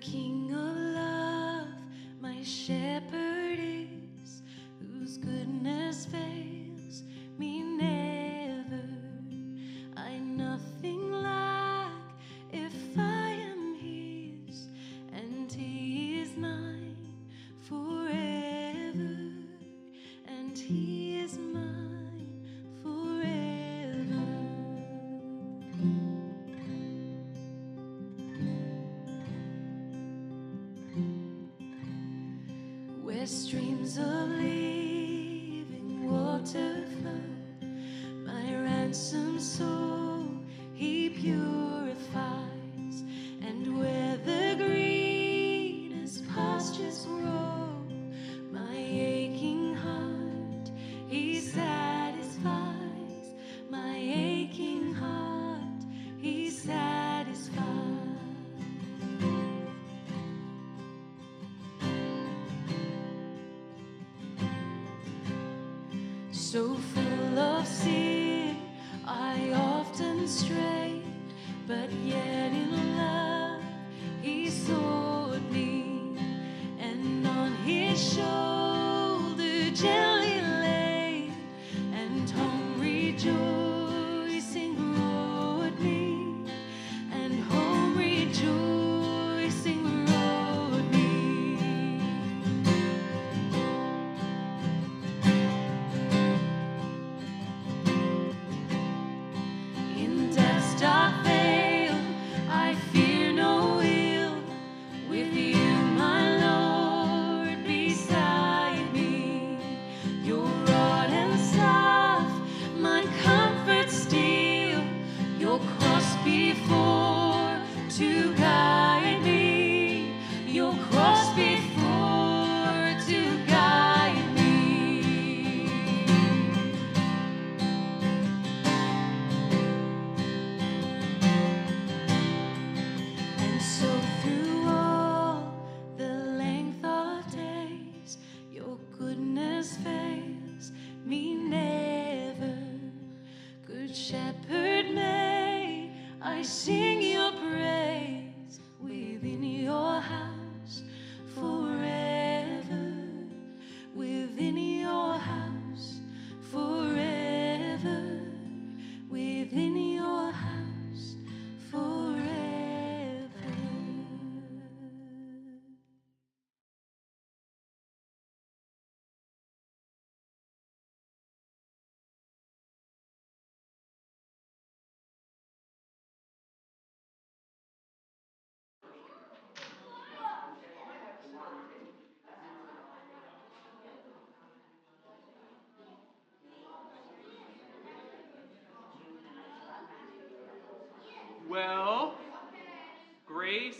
King of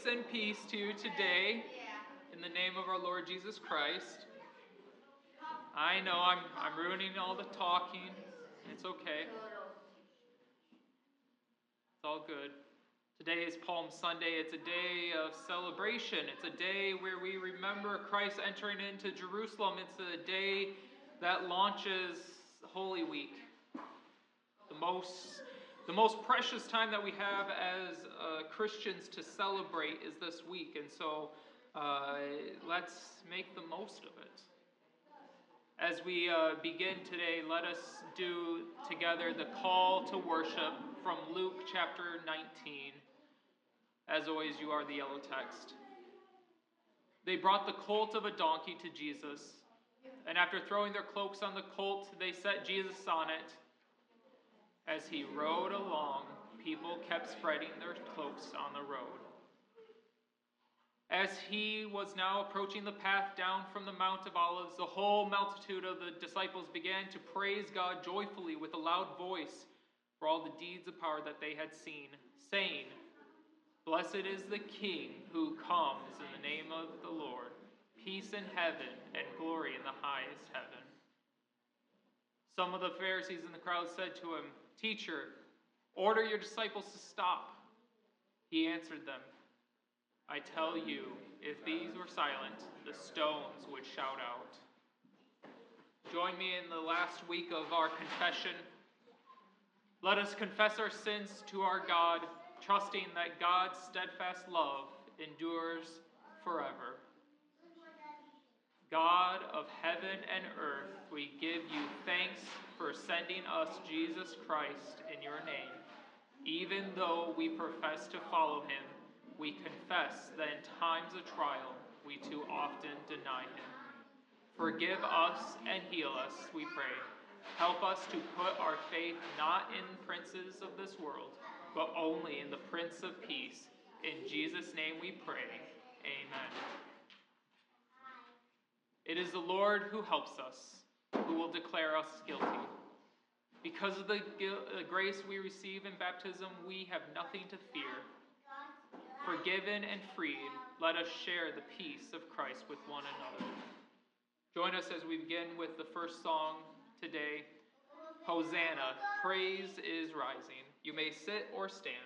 grace and peace to you today in the name of our Lord Jesus Christ. I know I'm, I'm ruining all the talking. It's okay. It's all good. Today is Palm Sunday. It's a day of celebration. It's a day where we remember Christ entering into Jerusalem. It's a day that launches Holy Week. The most, the most precious time that we have as uh, Christians to celebrate is this week. And so uh, let's make the most of it. As we uh, begin today, let us do together the call to worship from Luke chapter 19. As always, you are the yellow text. They brought the colt of a donkey to Jesus, and after throwing their cloaks on the colt, they set Jesus on it. As he rode along, people kept spreading their cloaks on the road. As he was now approaching the path down from the Mount of Olives, the whole multitude of the disciples began to praise God joyfully with a loud voice for all the deeds of power that they had seen, saying, Blessed is the King who comes in the name of the Lord, peace in heaven and glory in the highest heaven. Some of the Pharisees in the crowd said to him, Teacher, order your disciples to stop. He answered them, I tell you, if these were silent, the stones would shout out. Join me in the last week of our confession. Let us confess our sins to our God, trusting that God's steadfast love endures forever. God of heaven and earth, we give you thanks for sending us Jesus Christ in your name. Even though we profess to follow him, we confess that in times of trial we too often deny him. Forgive us and heal us, we pray. Help us to put our faith not in princes of this world, but only in the Prince of Peace. In Jesus' name we pray. Amen. It is the Lord who helps us who will declare us guilty. Because of the grace we receive in baptism, we have nothing to fear. Forgiven and freed, let us share the peace of Christ with one another. Join us as we begin with the first song today Hosanna, Praise is Rising. You may sit or stand.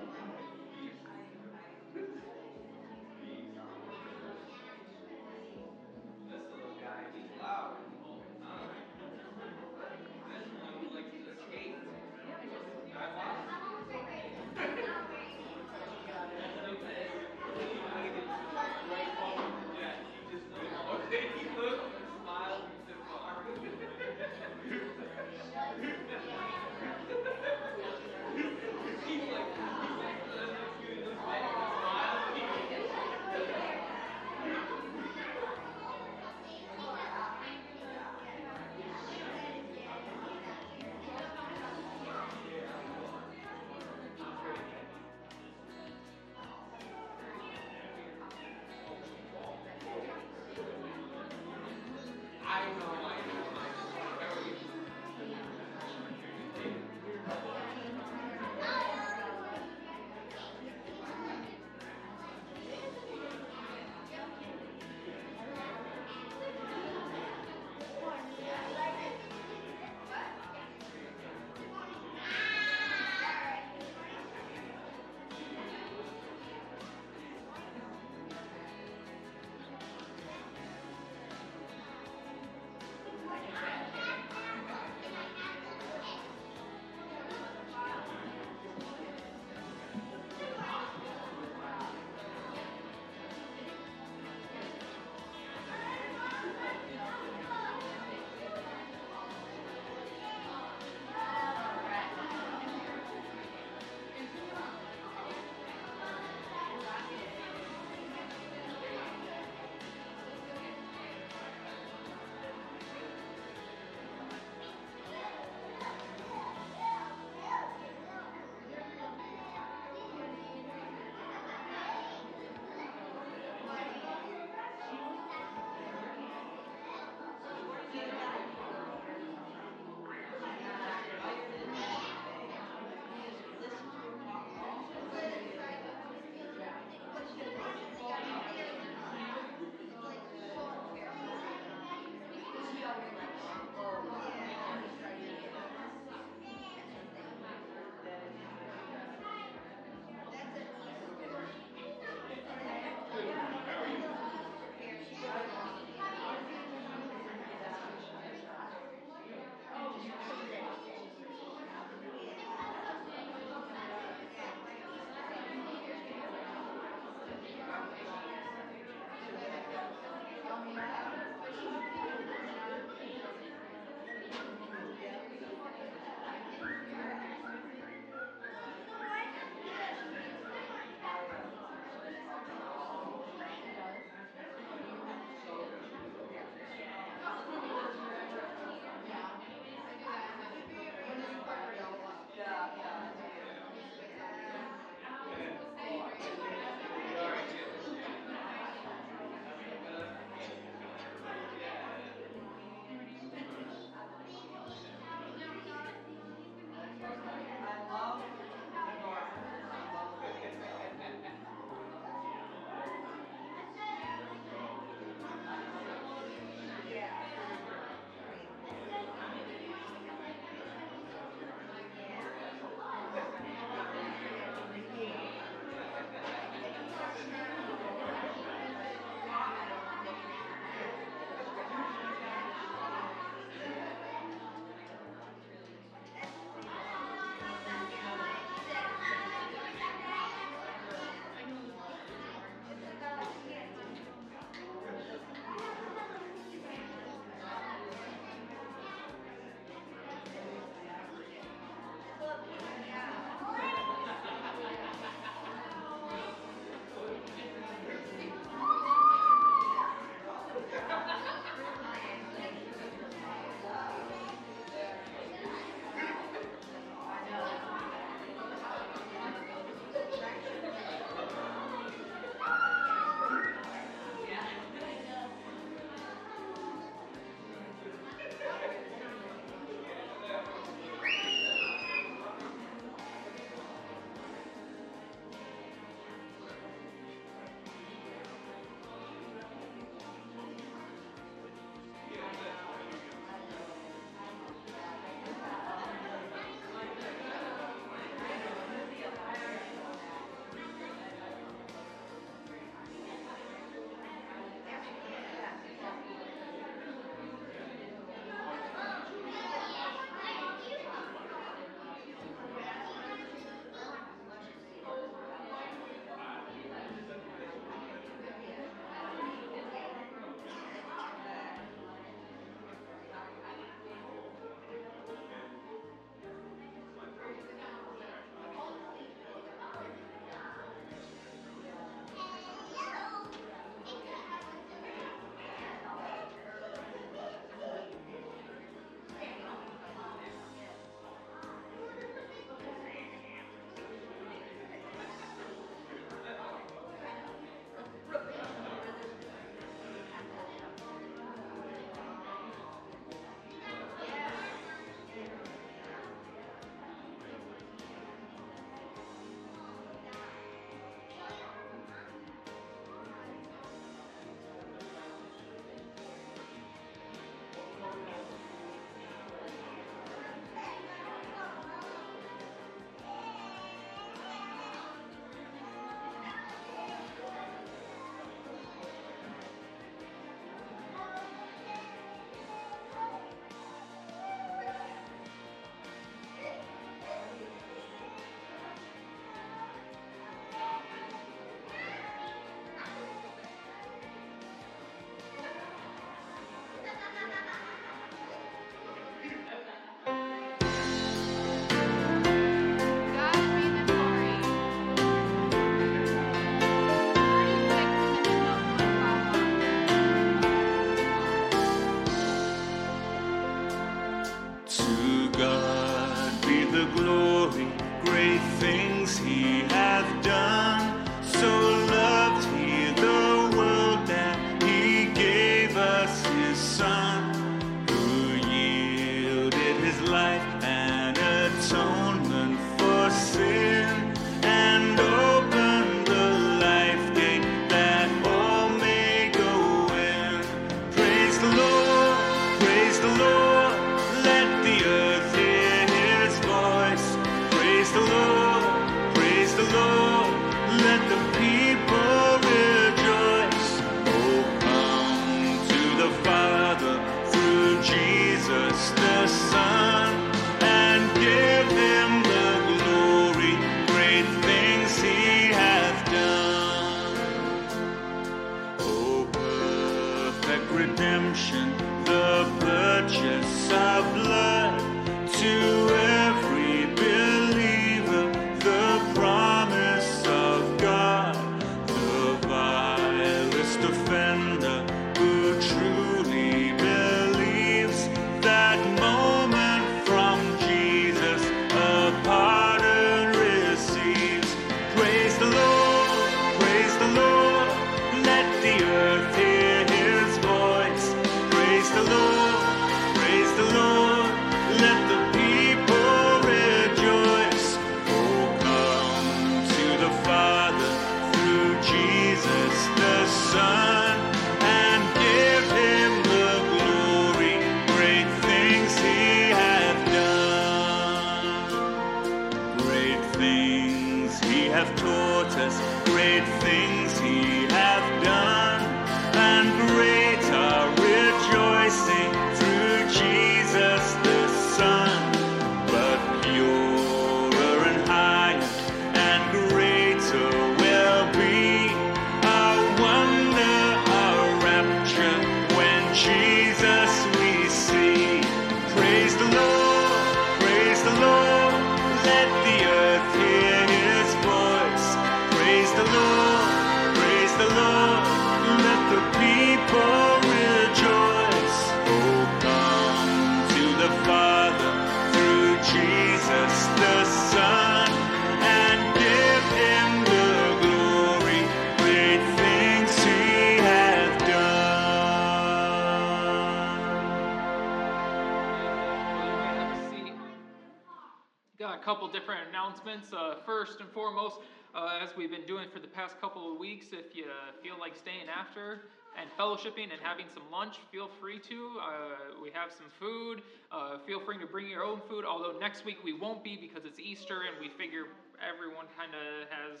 Weeks, if you feel like staying after and fellowshipping and having some lunch, feel free to. Uh, we have some food. Uh, feel free to bring your own food, although next week we won't be because it's Easter and we figure everyone kind of has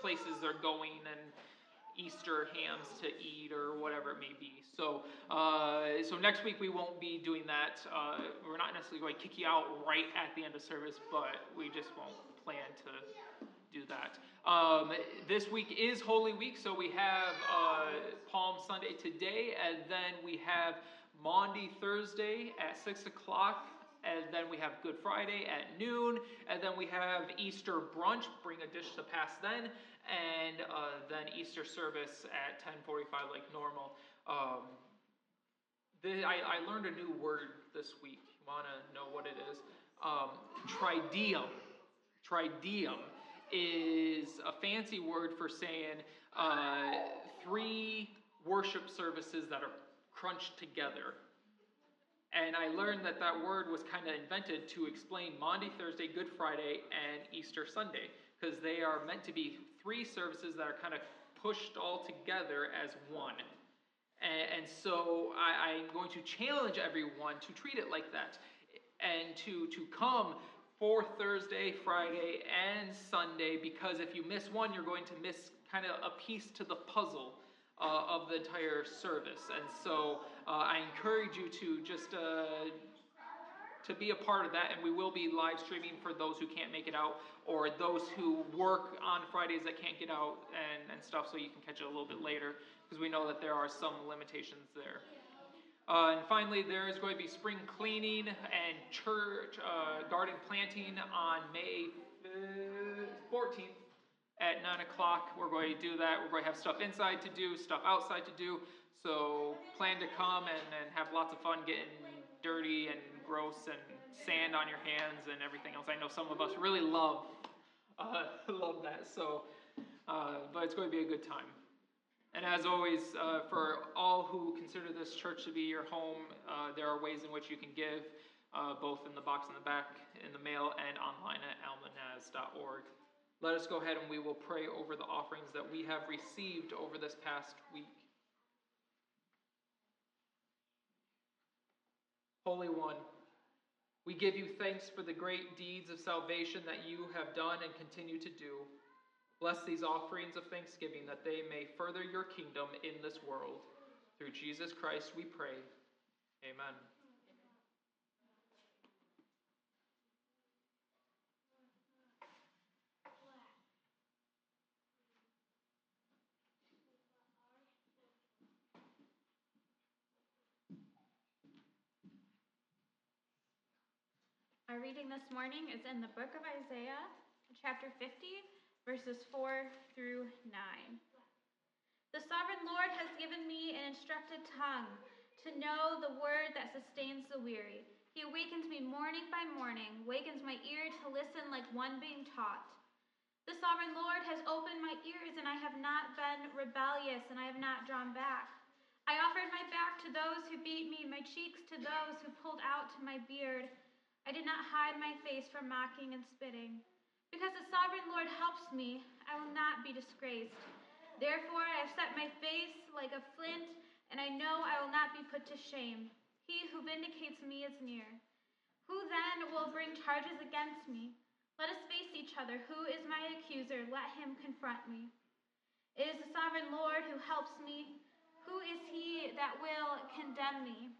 places they're going and Easter hams to eat or whatever it may be. So, uh, so next week we won't be doing that. Uh, we're not necessarily going to kick you out right at the end of service, but we just won't plan to do that. Um, this week is Holy Week, so we have uh, Palm Sunday today, and then we have Maundy Thursday at six o'clock. And then we have Good Friday at noon, and then we have Easter brunch. Bring a dish to pass then, and uh, then Easter service at 10:45 like normal. Um, the, I, I learned a new word this week. You want to know what it is? Um, triduum. Triduum is a fancy word for saying uh, three worship services that are crunched together. And I learned that that word was kind of invented to explain Maundy, Thursday, Good Friday, and Easter Sunday, because they are meant to be three services that are kind of pushed all together as one. And, so I, I'm going to challenge everyone to treat it like that and to, to come for Thursday, Friday, and Sunday, because if you miss one, you're going to miss kind of a piece to the puzzle uh, of the entire service. And so uh, I encourage you to just uh, to be a part of that, and we will be live streaming for those who can't make it out, or those who work on Fridays that can't get out and, and stuff, so you can catch it a little bit later, because we know that there are some limitations there. Uh, and finally, there is going to be spring cleaning and church uh, garden planting on May uh, 14th at 9 o'clock. We're going to do that. We're going to have stuff inside to do, stuff outside to do. So plan to come and, and have lots of fun getting dirty and gross and sand on your hands and everything else. I know some of us really love uh, love that. So, uh, but it's going to be a good time. And as always, uh, for all who consider this church to be your home, uh, there are ways in which you can give, uh, both in the box in the back, in the mail, and online at almanaz.org. Let us go ahead and we will pray over the offerings that we have received over this past week. Holy One, we give you thanks for the great deeds of salvation that you have done and continue to do. Bless these offerings of thanksgiving that they may further your kingdom in this world. Through Jesus Christ we pray. Amen. Our reading this morning is in the book of Isaiah, chapter 50 verses 4 through 9. The sovereign Lord has given me an instructed tongue to know the word that sustains the weary. He awakens me morning by morning, wakens my ear to listen like one being taught. The sovereign Lord has opened my ears, and I have not been rebellious, and I have not drawn back. I offered my back to those who beat me, my cheeks to those who pulled out my beard. I did not hide my face from mocking and spitting. Because the sovereign Lord helps me, I will not be disgraced. Therefore, I have set my face like a flint, and I know I will not be put to shame. He who vindicates me is near. Who then will bring charges against me? Let us face each other. Who is my accuser? Let him confront me. It is the sovereign Lord who helps me. Who is he that will condemn me?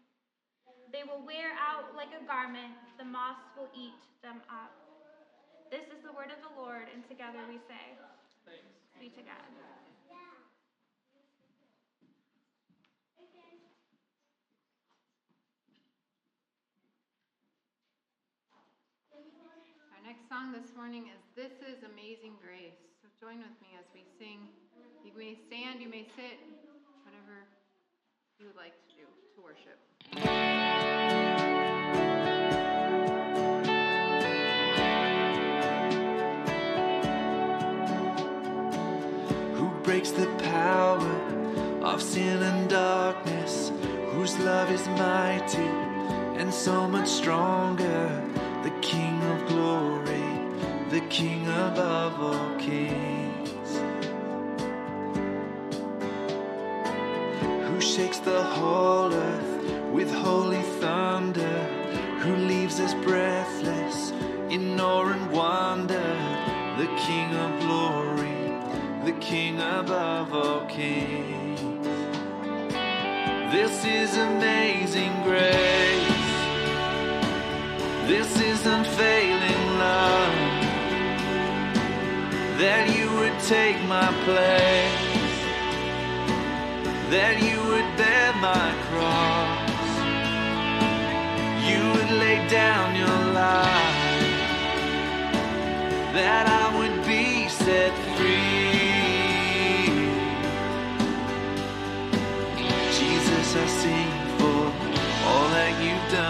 They will wear out like a garment, the moss will eat them up. This is the word of the Lord, and together we say, Thanks. Be to God. Our next song this morning is This is Amazing Grace. So join with me as we sing. You may stand, you may sit, whatever you would like to do to worship. Breaks the power of sin and darkness, whose love is mighty and so much stronger, the King of glory, the King above all kings, who shakes the whole earth with holy thunder, who leaves us breathless in awe and wonder, the King of glory King above all kings. This is amazing grace. This is unfailing love. That you would take my place. That you would bear my cross. You would lay down your life that I would be set free. I sing for all that you've done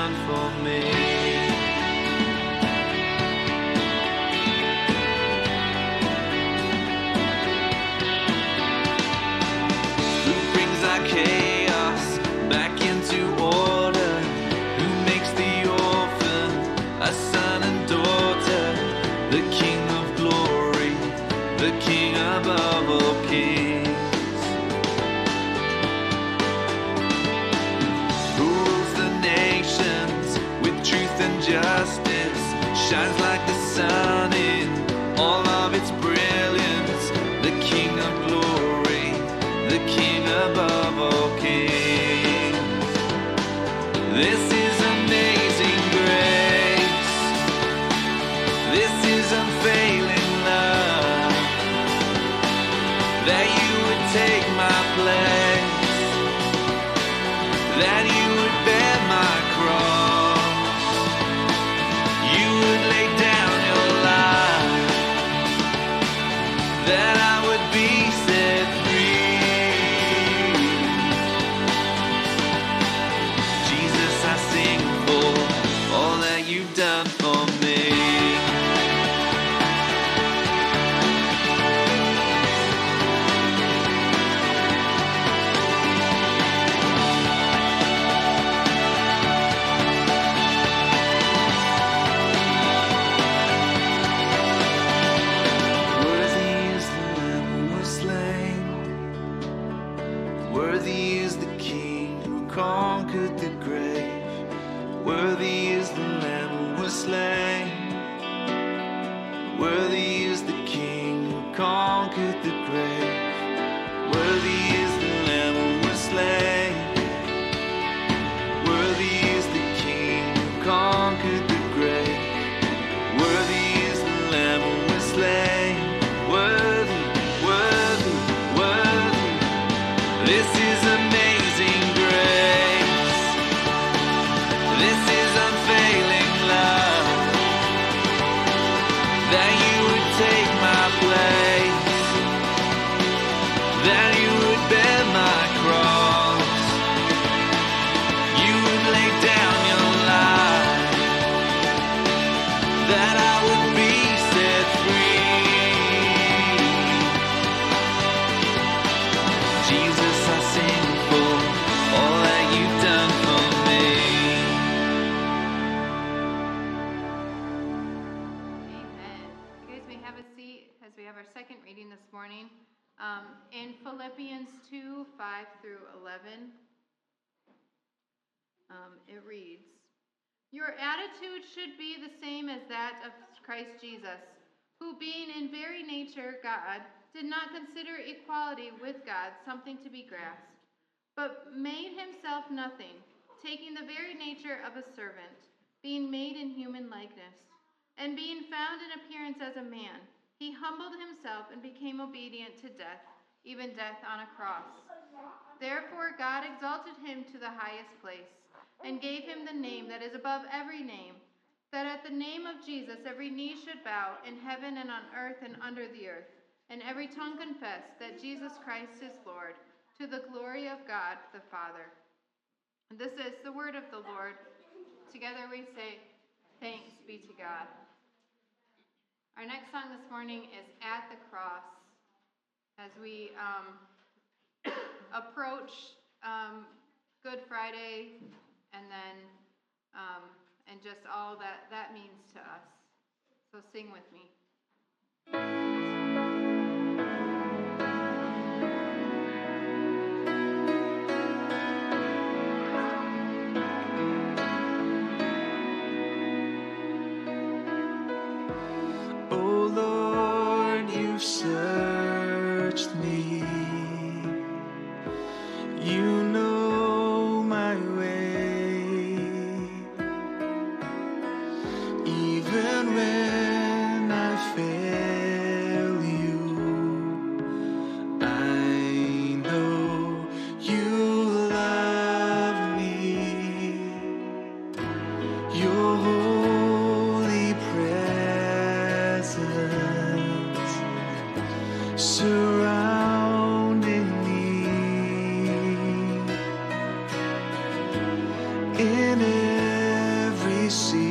today. Um, in Philippians 2 5 through 11, um, it reads Your attitude should be the same as that of Christ Jesus, who, being in very nature God, did not consider equality with God something to be grasped, but made himself nothing, taking the very nature of a servant, being made in human likeness. And being found in appearance as a man, he humbled himself and became obedient to death, even death on a cross. Therefore, God exalted him to the highest place and gave him the name that is above every name, that at the name of Jesus every knee should bow in heaven and on earth and under the earth, and every tongue confess that Jesus Christ is Lord, to the glory of God the Father. This is the word of the Lord. Together we say, Thanks be to God. Our next song this morning is At the Cross. As we um, approach um, Good Friday and then um, and just all that that means to us. So sing with me. In every season.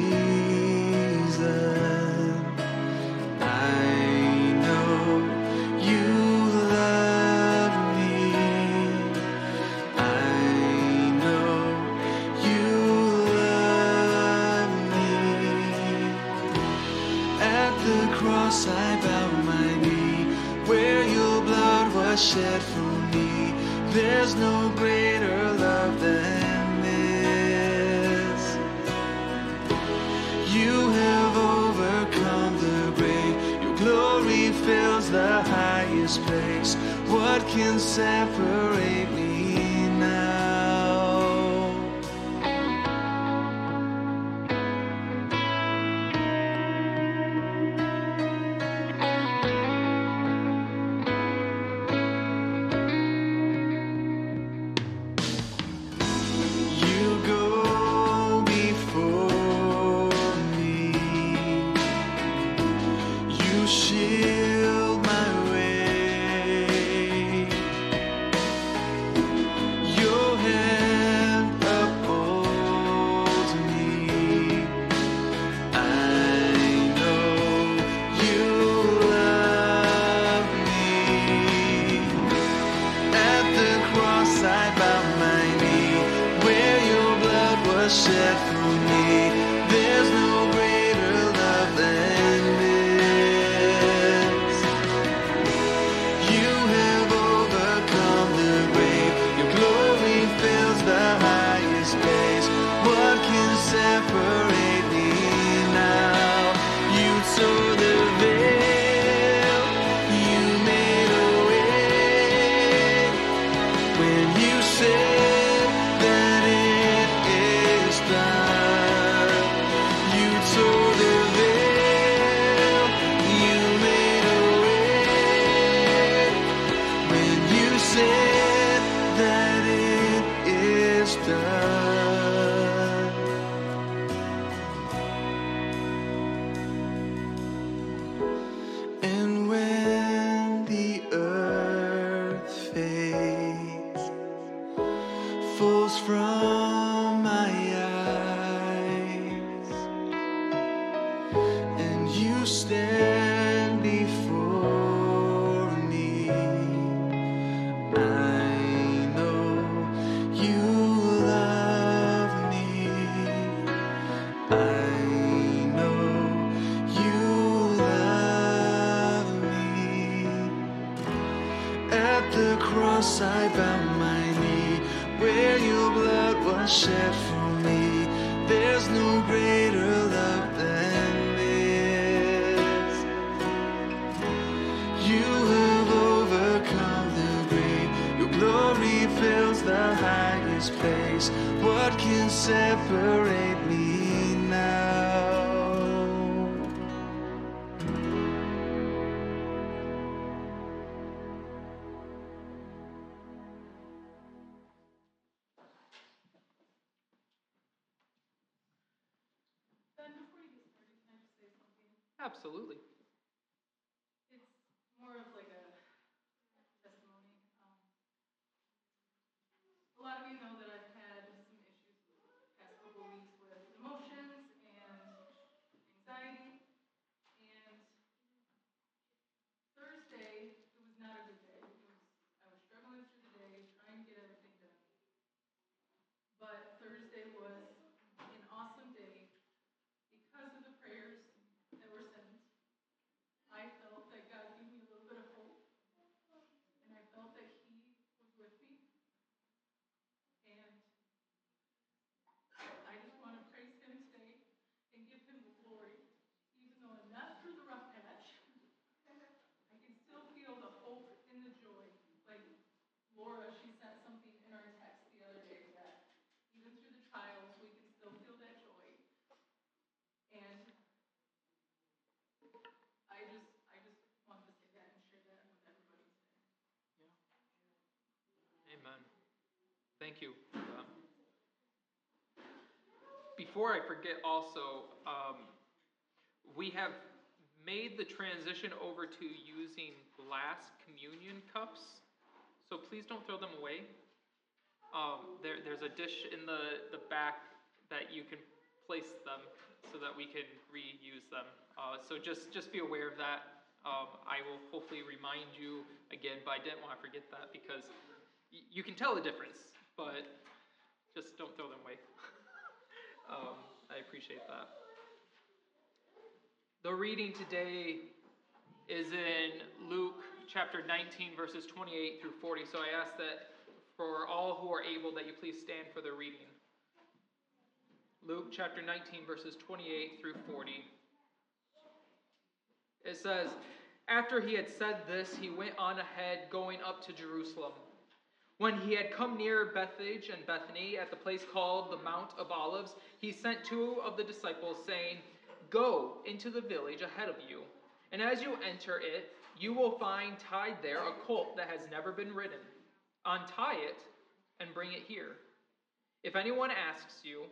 Before I forget, also, um, we have made the transition over to using glass communion cups. So please don't throw them away. Um, there, there's a dish in the, the back that you can place them so that we can reuse them. Uh, so just, just be aware of that. Um, I will hopefully remind you again, but I didn't want to forget that because y- you can tell the difference, but just don't throw them away. Um, I appreciate that. The reading today is in Luke chapter 19, verses 28 through 40. So I ask that for all who are able, that you please stand for the reading. Luke chapter 19, verses 28 through 40. It says, After he had said this, he went on ahead, going up to Jerusalem. When he had come near Bethphage and Bethany at the place called the Mount of Olives, he sent two of the disciples, saying, Go into the village ahead of you, and as you enter it, you will find tied there a colt that has never been ridden. Untie it and bring it here. If anyone asks you,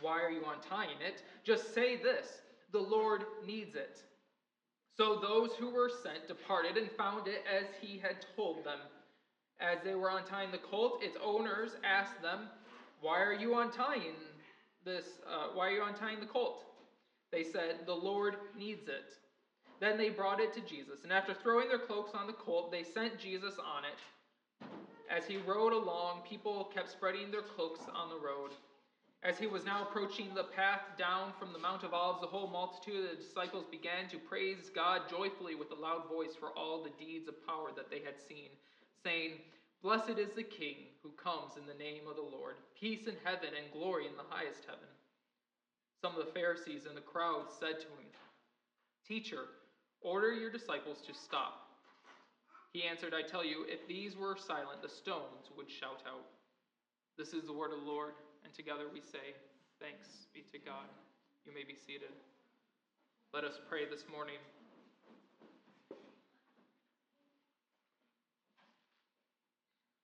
Why are you untying it? just say this The Lord needs it. So those who were sent departed and found it as he had told them. As they were untying the colt, its owners asked them, Why are you untying this? Uh, why are you untying the colt? They said, The Lord needs it. Then they brought it to Jesus, and after throwing their cloaks on the colt, they sent Jesus on it. As he rode along, people kept spreading their cloaks on the road. As he was now approaching the path down from the Mount of Olives, the whole multitude of the disciples began to praise God joyfully with a loud voice for all the deeds of power that they had seen, saying, Blessed is the King who comes in the name of the Lord, peace in heaven and glory in the highest heaven. Some of the Pharisees and the crowd said to him, Teacher, order your disciples to stop. He answered, I tell you, if these were silent, the stones would shout out. This is the word of the Lord, and together we say, Thanks be to God. You may be seated. Let us pray this morning.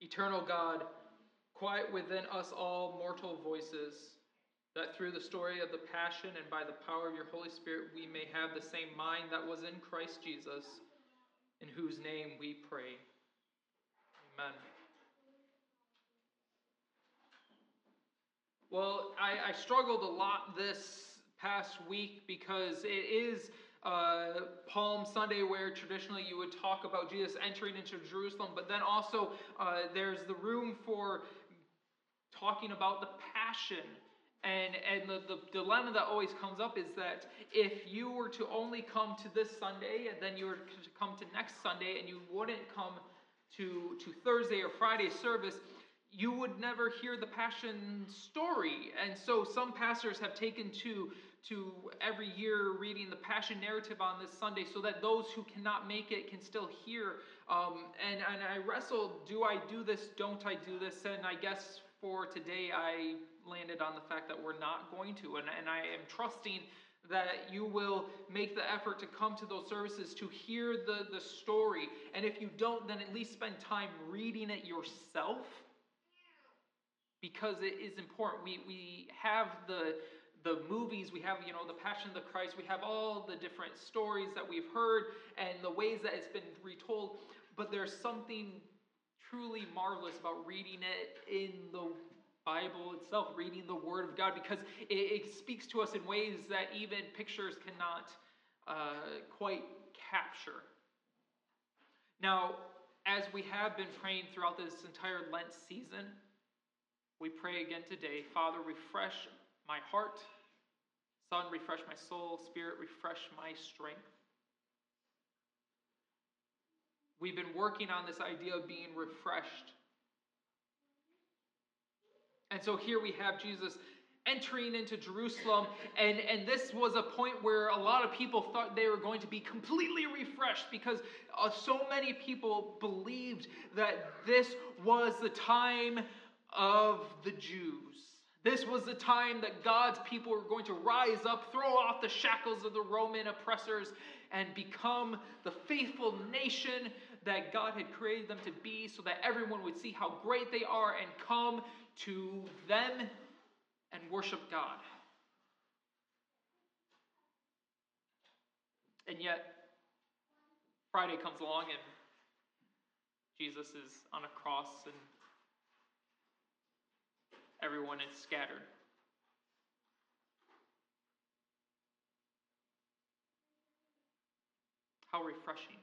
Eternal God, quiet within us all mortal voices, that through the story of the Passion and by the power of your Holy Spirit we may have the same mind that was in Christ Jesus, in whose name we pray. Amen. Well, I, I struggled a lot this past week because it is uh, Palm Sunday, where traditionally you would talk about Jesus entering into Jerusalem, but then also uh, there's the room for talking about the passion. And, and the, the dilemma that always comes up is that if you were to only come to this Sunday and then you were to come to next Sunday and you wouldn't come to, to Thursday or Friday service, you would never hear the Passion story. And so some pastors have taken to, to every year reading the Passion narrative on this Sunday so that those who cannot make it can still hear. Um, and, and I wrestled do I do this? Don't I do this? And I guess for today, I landed on the fact that we're not going to. And, and I am trusting that you will make the effort to come to those services to hear the, the story. And if you don't, then at least spend time reading it yourself because it is important. We, we have the, the movies, we have, you know, the Passion of the Christ, we have all the different stories that we've heard and the ways that it's been retold, but there's something truly marvelous about reading it in the Bible itself, reading the Word of God, because it, it speaks to us in ways that even pictures cannot uh, quite capture. Now, as we have been praying throughout this entire Lent season, we pray again today Father, refresh my heart. Son, refresh my soul. Spirit, refresh my strength. We've been working on this idea of being refreshed. And so here we have Jesus entering into Jerusalem, and, and this was a point where a lot of people thought they were going to be completely refreshed because uh, so many people believed that this was the time of the Jews. This was the time that God's people were going to rise up, throw off the shackles of the Roman oppressors, and become the faithful nation that God had created them to be so that everyone would see how great they are and come to them and worship God. And yet, Friday comes along and Jesus is on a cross and everyone is scattered. How refreshing,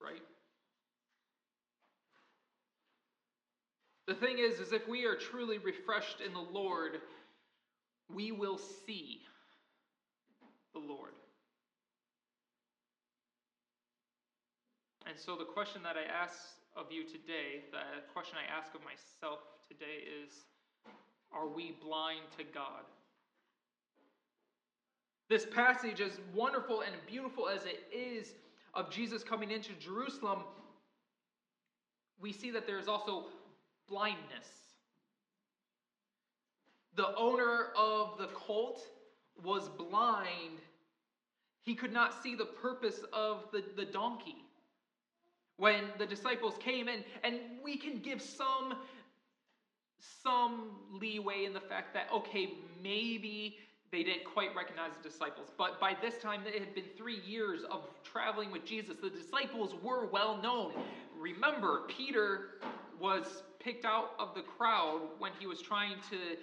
right? The thing is, is if we are truly refreshed in the Lord, we will see the Lord. And so the question that I ask of you today, the question I ask of myself today is are we blind to God? This passage, as wonderful and beautiful as it is of Jesus coming into Jerusalem, we see that there is also blindness. The owner of the colt was blind. He could not see the purpose of the, the donkey. When the disciples came, and, and we can give some some leeway in the fact that, okay, maybe they didn't quite recognize the disciples. But by this time, it had been three years of traveling with Jesus. The disciples were well known. Remember, Peter was picked out of the crowd when he was trying to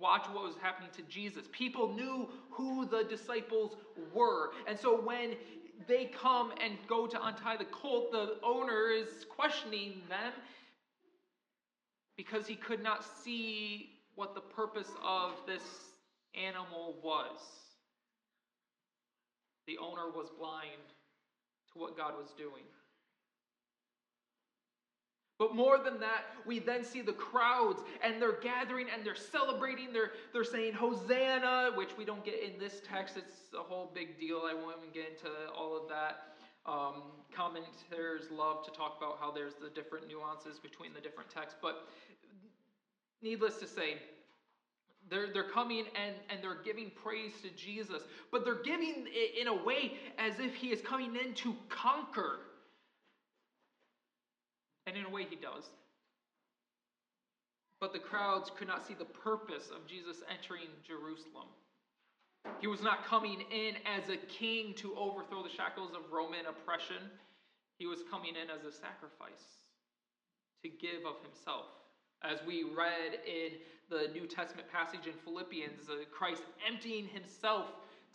watch what was happening to Jesus. People knew who the disciples were. And so when they come and go to untie the colt, the owner is questioning them because he could not see what the purpose of this animal was. The owner was blind to what God was doing. But more than that, we then see the crowds and they're gathering and they're celebrating. They're, they're saying Hosanna, which we don't get in this text. It's a whole big deal. I won't even get into all of that. Um, commentators love to talk about how there's the different nuances between the different texts. But needless to say, they're, they're coming and, and they're giving praise to Jesus, but they're giving it in a way as if he is coming in to conquer. And in a way, he does. But the crowds could not see the purpose of Jesus entering Jerusalem. He was not coming in as a king to overthrow the shackles of Roman oppression. He was coming in as a sacrifice to give of himself. As we read in the New Testament passage in Philippians, Christ emptying himself,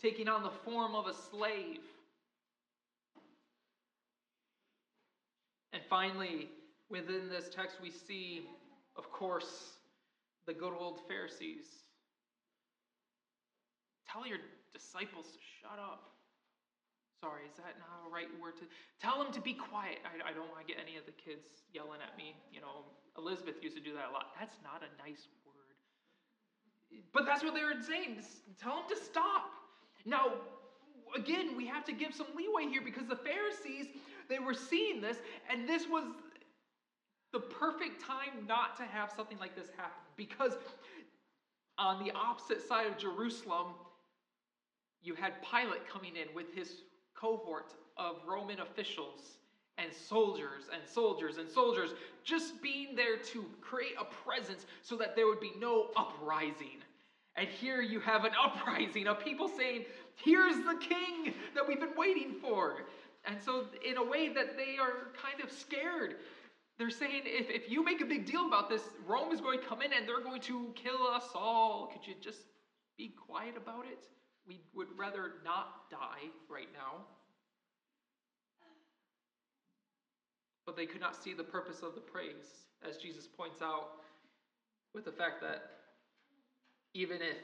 taking on the form of a slave. And finally, within this text, we see, of course, the good old Pharisees. Tell your disciples to shut up. Sorry, is that not a right word to tell them to be quiet? I, I don't want to get any of the kids yelling at me. You know, Elizabeth used to do that a lot. That's not a nice word. But that's what they were saying. Tell them to stop. Now, again, we have to give some leeway here because the Pharisees, they were seeing this, and this was the perfect time not to have something like this happen. Because on the opposite side of Jerusalem, you had Pilate coming in with his cohort of Roman officials and soldiers and soldiers and soldiers just being there to create a presence so that there would be no uprising. And here you have an uprising of people saying, Here's the king that we've been waiting for. And so, in a way that they are kind of scared, they're saying, if, if you make a big deal about this, Rome is going to come in and they're going to kill us all. Could you just be quiet about it? We would rather not die right now. But they could not see the purpose of the praise, as Jesus points out, with the fact that even if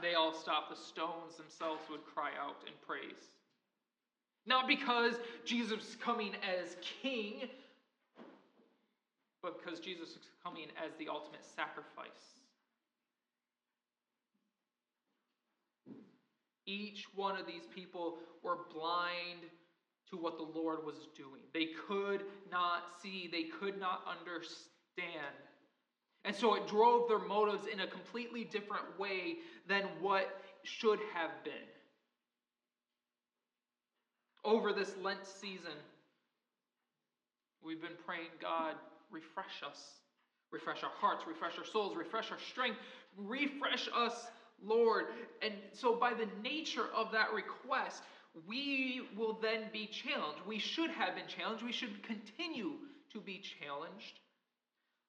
they all stopped, the stones themselves would cry out in praise. Not because Jesus is coming as king, but because Jesus is coming as the ultimate sacrifice. Each one of these people were blind to what the Lord was doing. They could not see, they could not understand. And so it drove their motives in a completely different way than what should have been. Over this Lent season, we've been praying, God, refresh us. Refresh our hearts, refresh our souls, refresh our strength, refresh us, Lord. And so, by the nature of that request, we will then be challenged. We should have been challenged. We should continue to be challenged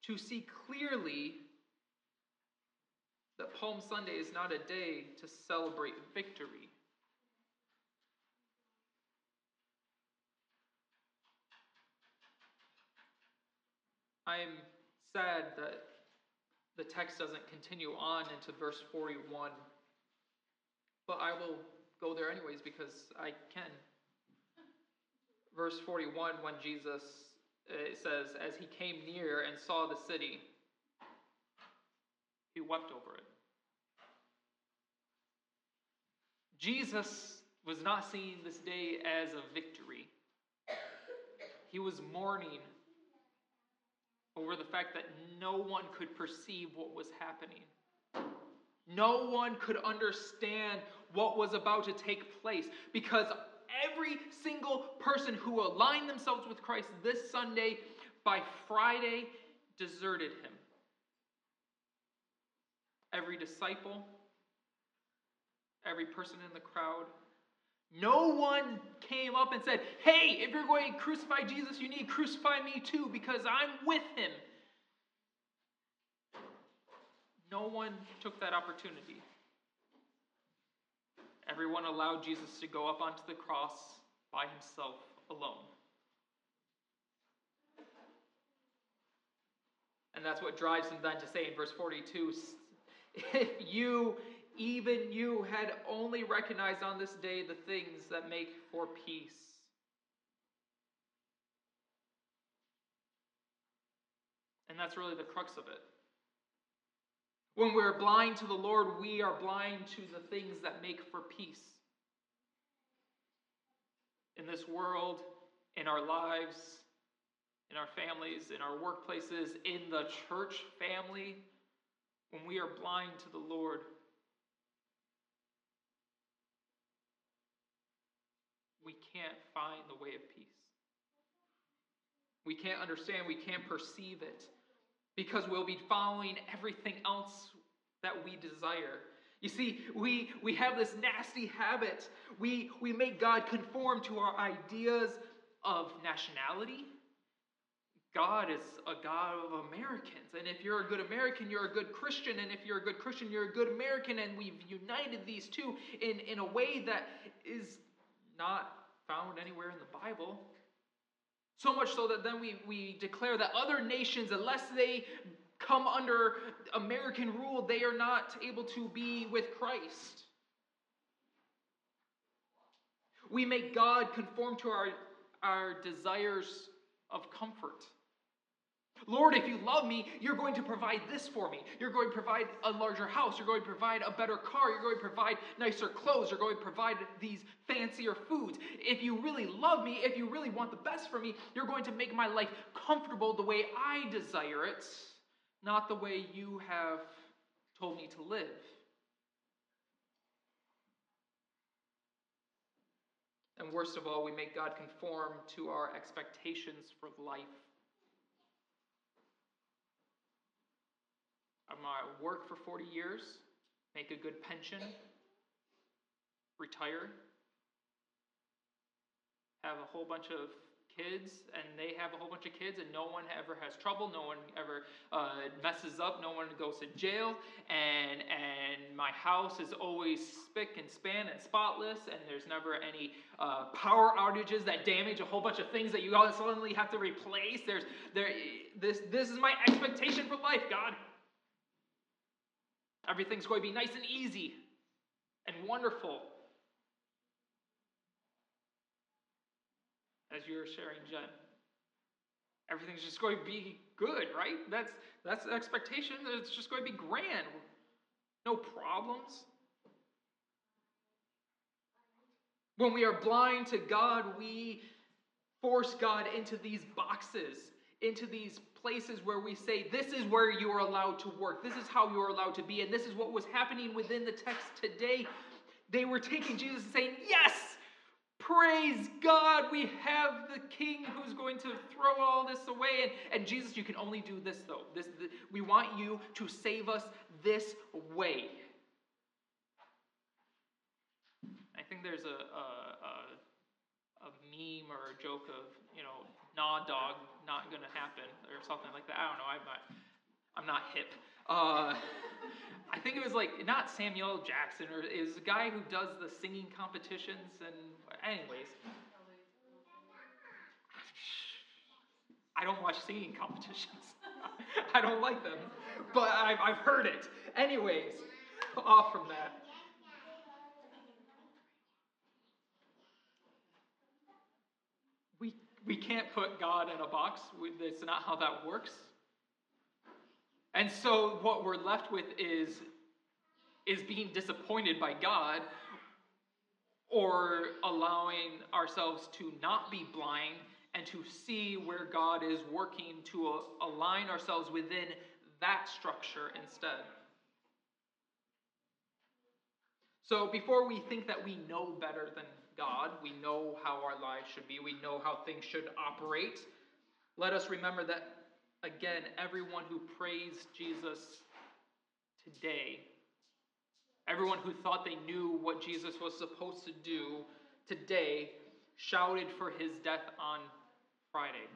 to see clearly that Palm Sunday is not a day to celebrate victory. I'm sad that the text doesn't continue on into verse 41, but I will go there anyways because I can. Verse 41, when Jesus uh, it says, as he came near and saw the city, he wept over it. Jesus was not seeing this day as a victory. He was mourning over the fact that no one could perceive what was happening. No one could understand what was about to take place because every single person who aligned themselves with Christ this Sunday by Friday deserted him. Every disciple, every person in the crowd, no one came up and said, Hey, if you're going to crucify Jesus, you need to crucify me too because I'm with him. No one took that opportunity. Everyone allowed Jesus to go up onto the cross by himself alone. And that's what drives him then to say in verse 42 if you, even you, had only recognized on this day the things that make for peace. And that's really the crux of it. When we're blind to the Lord, we are blind to the things that make for peace. In this world, in our lives, in our families, in our workplaces, in the church family, when we are blind to the Lord, we can't find the way of peace. We can't understand, we can't perceive it because we'll be following everything else that we desire. You see, we, we have this nasty habit. We, we make God conform to our ideas of nationality. God is a God of Americans. And if you're a good American, you're a good Christian. And if you're a good Christian, you're a good American. And we've united these two in, in a way that is not found anywhere in the Bible. So much so that then we, we declare that other nations, unless they come under American rule, they are not able to be with Christ. We make God conform to our, our desires of comfort. Lord, if you love me, you're going to provide this for me. You're going to provide a larger house. You're going to provide a better car. You're going to provide nicer clothes. You're going to provide these fancier foods. If you really love me, if you really want the best for me, you're going to make my life comfortable the way I desire it, not the way you have told me to live. And worst of all, we make God conform to our expectations for life. I'm going to work for 40 years, make a good pension, retire, have a whole bunch of kids, and they have a whole bunch of kids, and no one ever has trouble, no one ever uh, messes up, no one goes to jail, and and my house is always spick and span and spotless, and there's never any uh, power outages that damage a whole bunch of things that you all suddenly have to replace. There's there this this is my expectation for life, God. Everything's going to be nice and easy and wonderful. As you were sharing, Jen. Everything's just going to be good, right? That's that's the expectation. That it's just going to be grand. No problems. When we are blind to God, we force God into these boxes, into these places where we say, This is where you are allowed to work. This is how you are allowed to be. And this is what was happening within the text today. They were taking Jesus and saying, Yes, praise God, we have the king who's going to throw all this away. And, and Jesus, you can only do this, though. This, the, we want you to save us this way. I think there's a, a, a, a meme or a joke of, you know, nah dog, not gonna happen, or something like that. I don't know, I'm not, I'm not hip. Uh, I think it was like, not Samuel Jackson, or it was a guy who does the singing competitions, and anyways. I don't watch singing competitions. I don't like them, but I've, I've heard it. Anyways, off from that. We, can't put God in a box. That's not how that works. And so what we're left with is, is being disappointed by God or allowing ourselves to not be blind and to see where God is working to align ourselves within that structure instead. So before we think that we know better than God, we know how our lives should be, we know how things should operate, let us remember that, again, everyone who praised Jesus today, everyone who thought they knew what Jesus was supposed to do today, shouted for his death on Friday.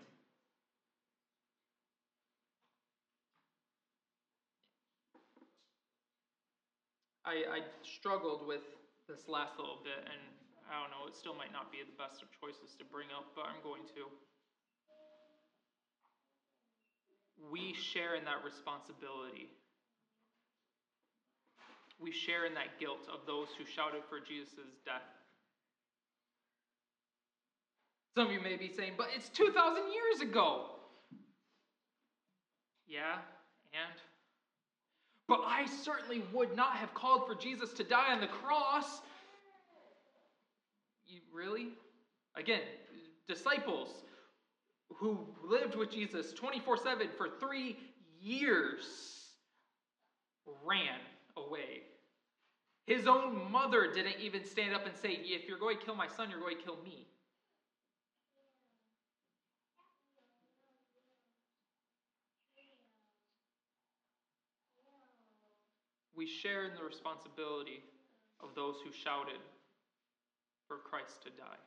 I, I struggled with this last little bit, and it still might not be the best of choices to bring up, but I'm going to. We share in that responsibility. We share in that guilt of those who shouted for Jesus' death. Some of you may be saying, but it's 2,000 years ago. Yeah, and? But I certainly would not have called for Jesus to die on the cross. You, really? Again, disciples who lived with Jesus 24 7 for three years ran away. His own mother didn't even stand up and say, If you're going to kill my son, you're going to kill me. we share in the responsibility of those who shouted for Christ to die.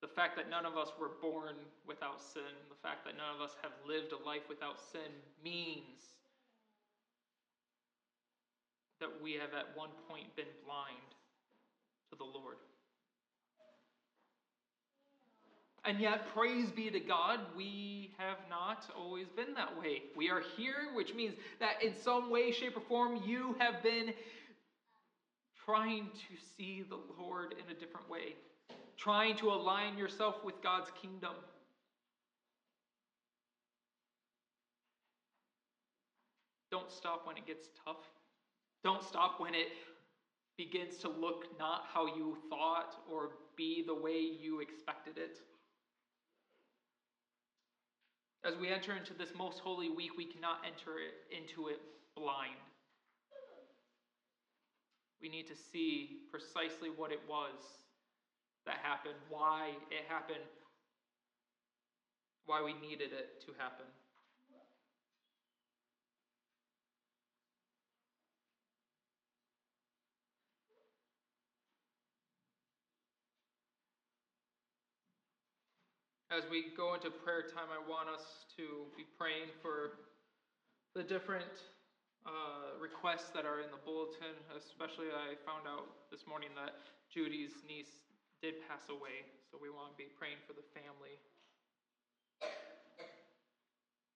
The fact that none of us were born without sin, the fact that none of us have lived a life without sin, means that we have at one point been blind to the Lord. And yet, praise be to God, we have not always been that way. We are here, which means that in some way, shape, or form, you have been trying to see the Lord in a different way, trying to align yourself with God's kingdom. Don't stop when it gets tough. Don't stop when it begins to look not how you thought or be the way you expected it. As we enter into this most holy week, we cannot enter it, into it blind. We need to see precisely what it was that happened, why it happened, why we needed it to happen. As we go into prayer time, I want us to be praying for the different uh, requests that are in the bulletin. Especially, I found out this morning that Judy's niece did pass away, so we want to be praying for the family.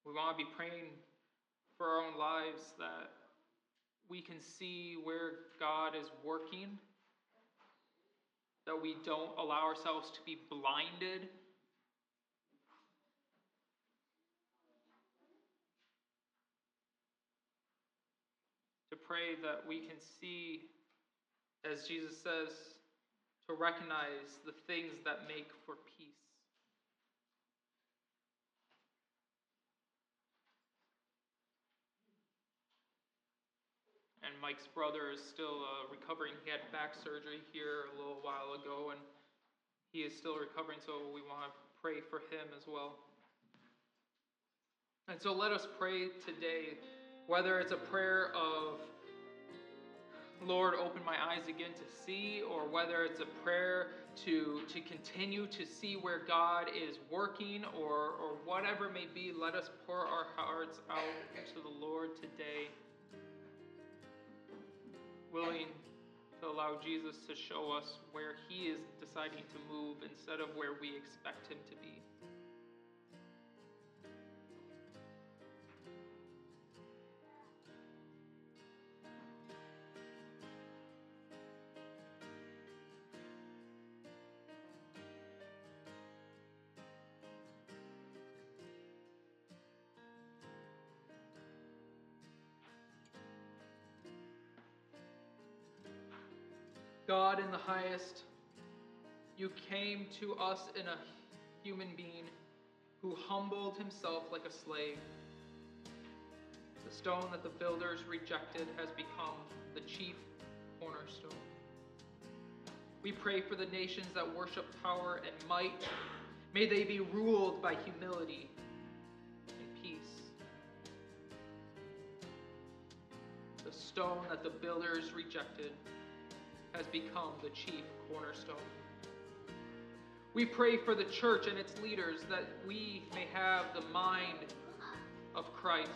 We want to be praying for our own lives that we can see where God is working, that we don't allow ourselves to be blinded pray that we can see, as Jesus says, to recognize the things that make for peace. And Mike's brother is still uh, recovering. He had back surgery here a little while ago, and he is still recovering, so we want to pray for him as well. And so let us pray today whether it's a prayer of, Lord, open my eyes again to see, or whether it's a prayer to, to continue to see where God is working, or, or whatever it may be, let us pour our hearts out to the Lord today, willing to allow Jesus to show us where He is deciding to move instead of where we expect Him to be. God in the highest, you came to us in a human being who humbled himself like a slave. The stone that the builders rejected has become the chief cornerstone. We pray for the nations that worship power and might. May they be ruled by humility and peace. The stone that the builders rejected has become the chief cornerstone. We pray for the church and its leaders that we may have the mind of Christ.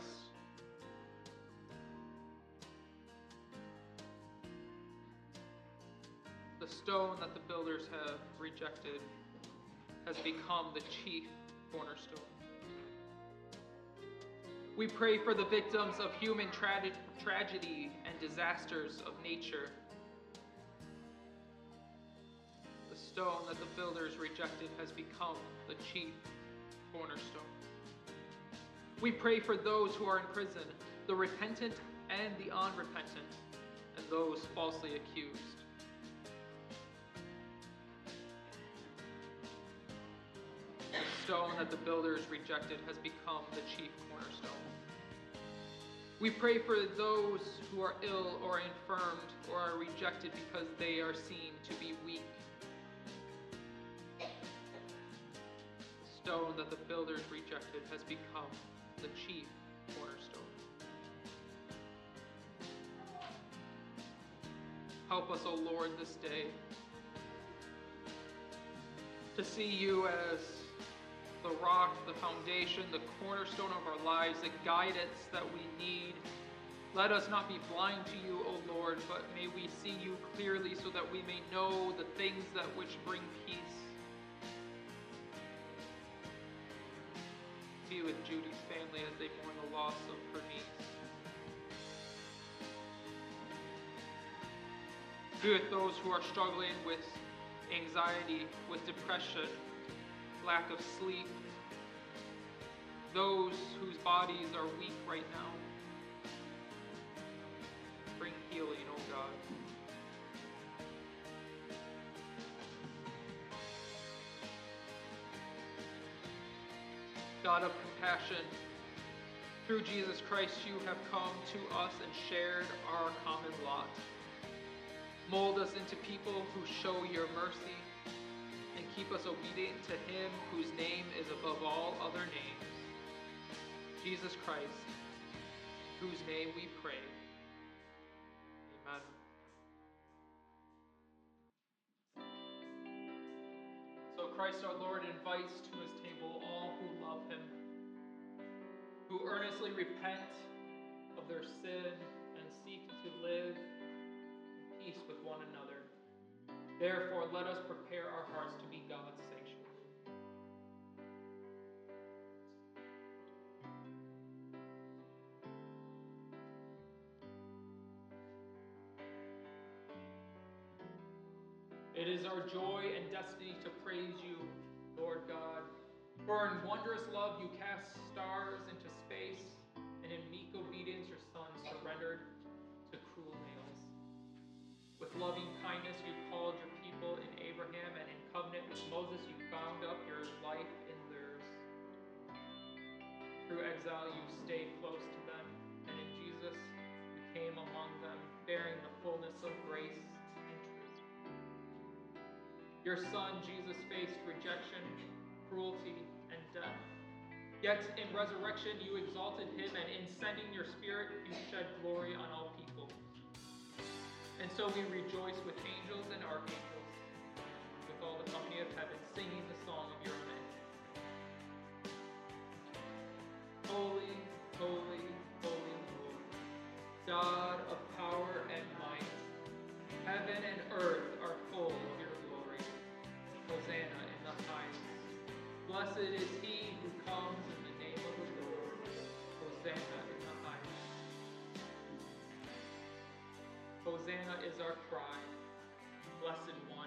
The stone that the builders have rejected has become the chief cornerstone. We pray for the victims of human tra- tragedy and disasters of nature. Stone that the builders rejected has become the chief cornerstone. We pray for those who are in prison, the repentant and the unrepentant, and those falsely accused. The stone that the builders rejected has become the chief cornerstone. We pray for those who are ill or infirmed or are rejected because they are seen to be weak. Stone that the builders rejected has become the chief cornerstone. Help us, O Lord, this day to see you as the rock, the foundation, the cornerstone of our lives, the guidance that we need. Let us not be blind to you, O Lord, but may we see you clearly so that we may know the things that which bring peace. Be with Judy's family as they mourn the loss of her niece. Be with those who are struggling with anxiety, with depression, lack of sleep, those whose bodies are weak right now. Bring healing, O God. God of compassion, through Jesus Christ, you have come to us and shared our common lot. Mold us into people who show your mercy and keep us obedient to him whose name is above all other names. Jesus Christ, whose name we pray. Amen. So Christ our Lord invites to his love him, who earnestly repent of their sin and seek to live in peace with one another. Therefore, let us prepare our hearts to be God's sanctuary. It is our joy and destiny to praise you, Lord God. For in wondrous love you cast stars into space, and in meek obedience your Son surrendered to cruel nails. With loving kindness you called your people in Abraham, and in covenant with Moses you bound up your life in theirs. Through exile you stayed close to them, and in Jesus you came among them, bearing the fullness of grace and truth. Your Son, Jesus, faced rejection, cruelty, and death. Yet in resurrection you exalted him, and in sending your Spirit you shed glory on all people. And so we rejoice with angels and archangels, with all the company of heaven, singing the song of your name. Holy, holy, holy Lord, God of power and might, heaven and earth Blessed is he who comes in the name of the Lord. Hosanna in the highest. Hosanna is our cry, blessed one.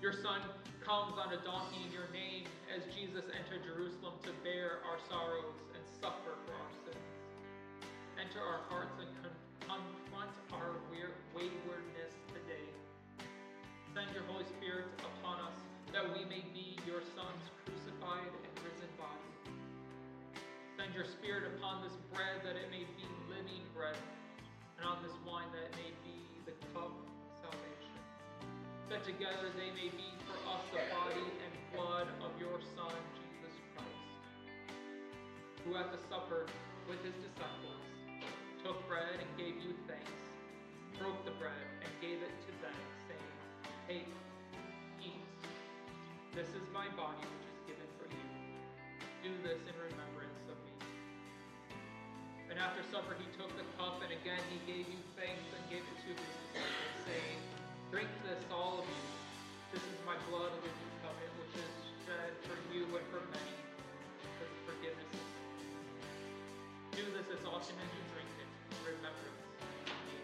Your Son comes on a donkey in your name as Jesus entered Jerusalem to bear our sorrows and suffer for our sins. Enter our hearts and confront our waywardness today. Send your Holy Spirit upon us that we may be your Son's crucified and risen body. Send your Spirit upon this bread that it may be living bread, and on this wine that it may be the cup of salvation. That together they may be for us the body and blood of your Son, Jesus Christ, who at the supper with his disciples took bread and gave you thanks, broke the bread and gave it to them, saying, Take. This is my body which is given for you. Do this in remembrance of me. And after supper he took the cup, and again he gave you thanks and gave it to his disciples, saying, Drink this, all of you. This is my blood of the new covenant, which is shed for you and for many for the forgiveness of sins. Do this as often as you drink it in remembrance of me.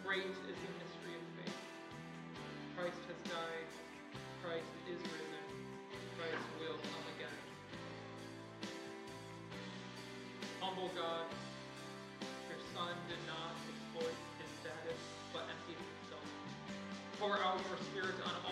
Great is the died. Christ is risen. Christ will come again. Humble God, your Son did not exploit his status, but emptied himself. Pour out your Spirit on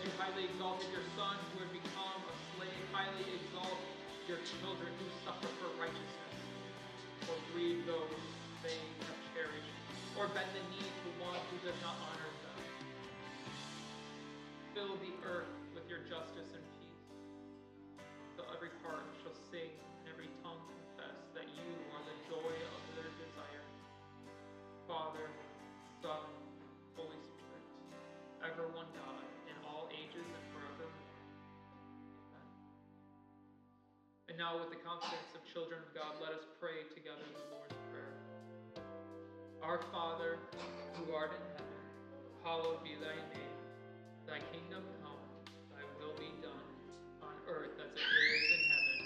As you highly exalted your Son who had become a slave, highly exalt your children who suffer for righteousness, or grieve those they have cherished, or bend the knee to one who does not honor them. Fill the earth with your justice and peace, till every heart shall sing and every tongue confess that you are the joy of their desire. Father, Son, Holy Spirit, ever one God, And now, with the confidence of children of God, let us pray together the Lord's Prayer. Our Father, who art in heaven, hallowed be thy name. Thy kingdom come, thy will be done, on earth as it is in heaven.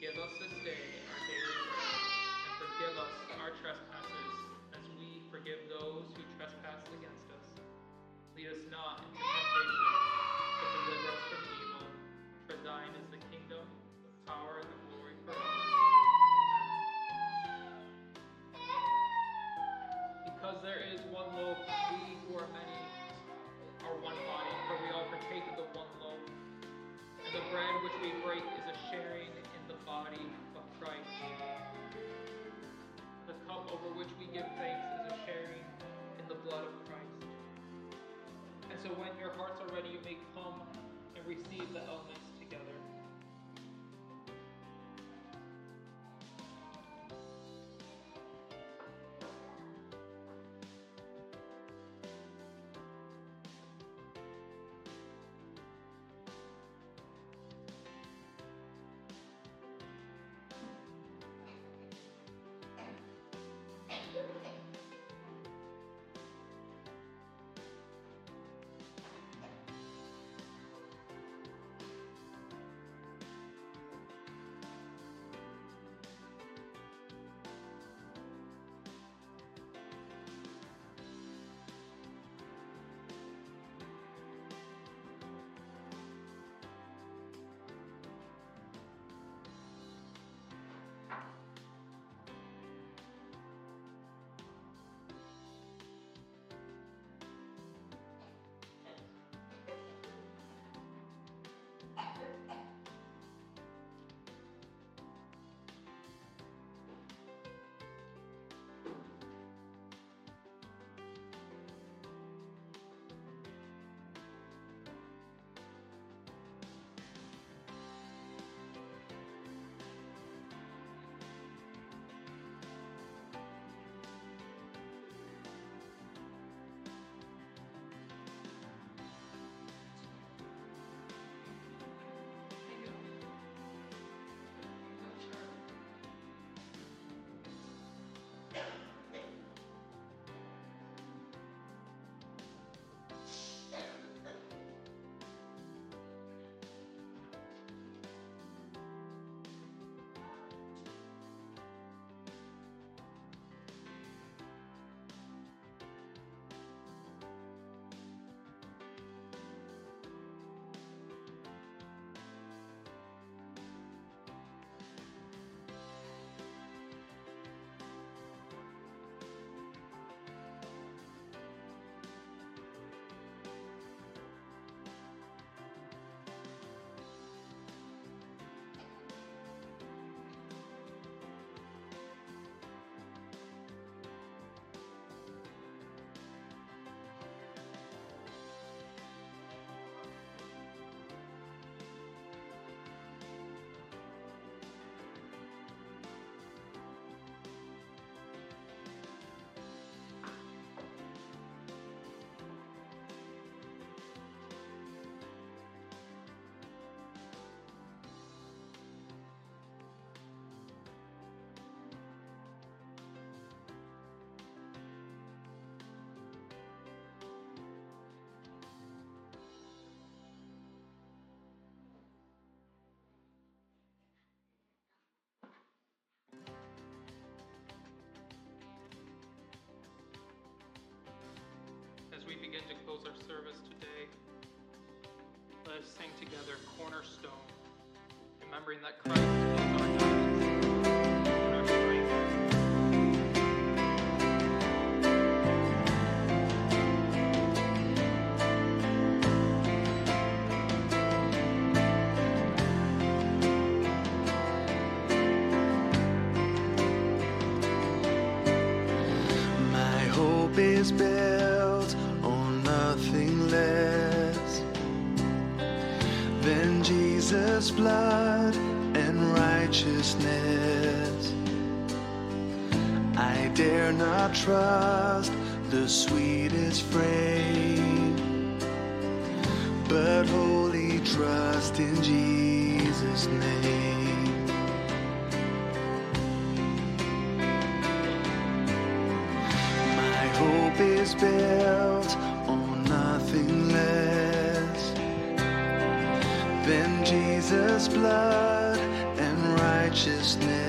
Give us this day our daily bread, and forgive us our trespasses, as we forgive those who trespass against us. Lead us not into temptation, but deliver us from evil. For thine is bread which we break is a sharing in the body of Christ. The cup over which we give thanks is a sharing in the blood of Christ. And so when your hearts are ready, you may come and receive the elements together. We begin to close our service today, let us sing together Cornerstone, remembering that Christ is our hope is built nothing less than Jesus' blood and righteousness. I dare not trust the sweetest frame, but wholly trust in Jesus' name. My hope is built blood and righteousness.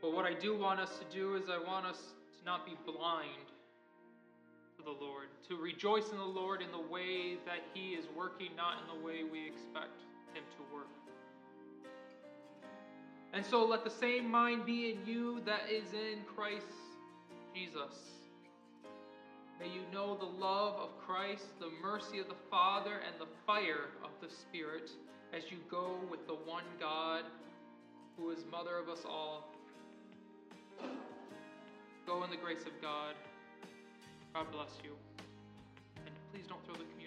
But what I do want us to do is I want us to not be blind to the Lord, to rejoice in the Lord in the way that He is working, not in the way we expect Him to work. And so let the same mind be in you that is in Christ Jesus. May you know the love of Christ, the mercy of the Father, and the fire of the Spirit as you go with the one God who is Mother of us all. Go in the grace of God. God bless you. And please don't throw the.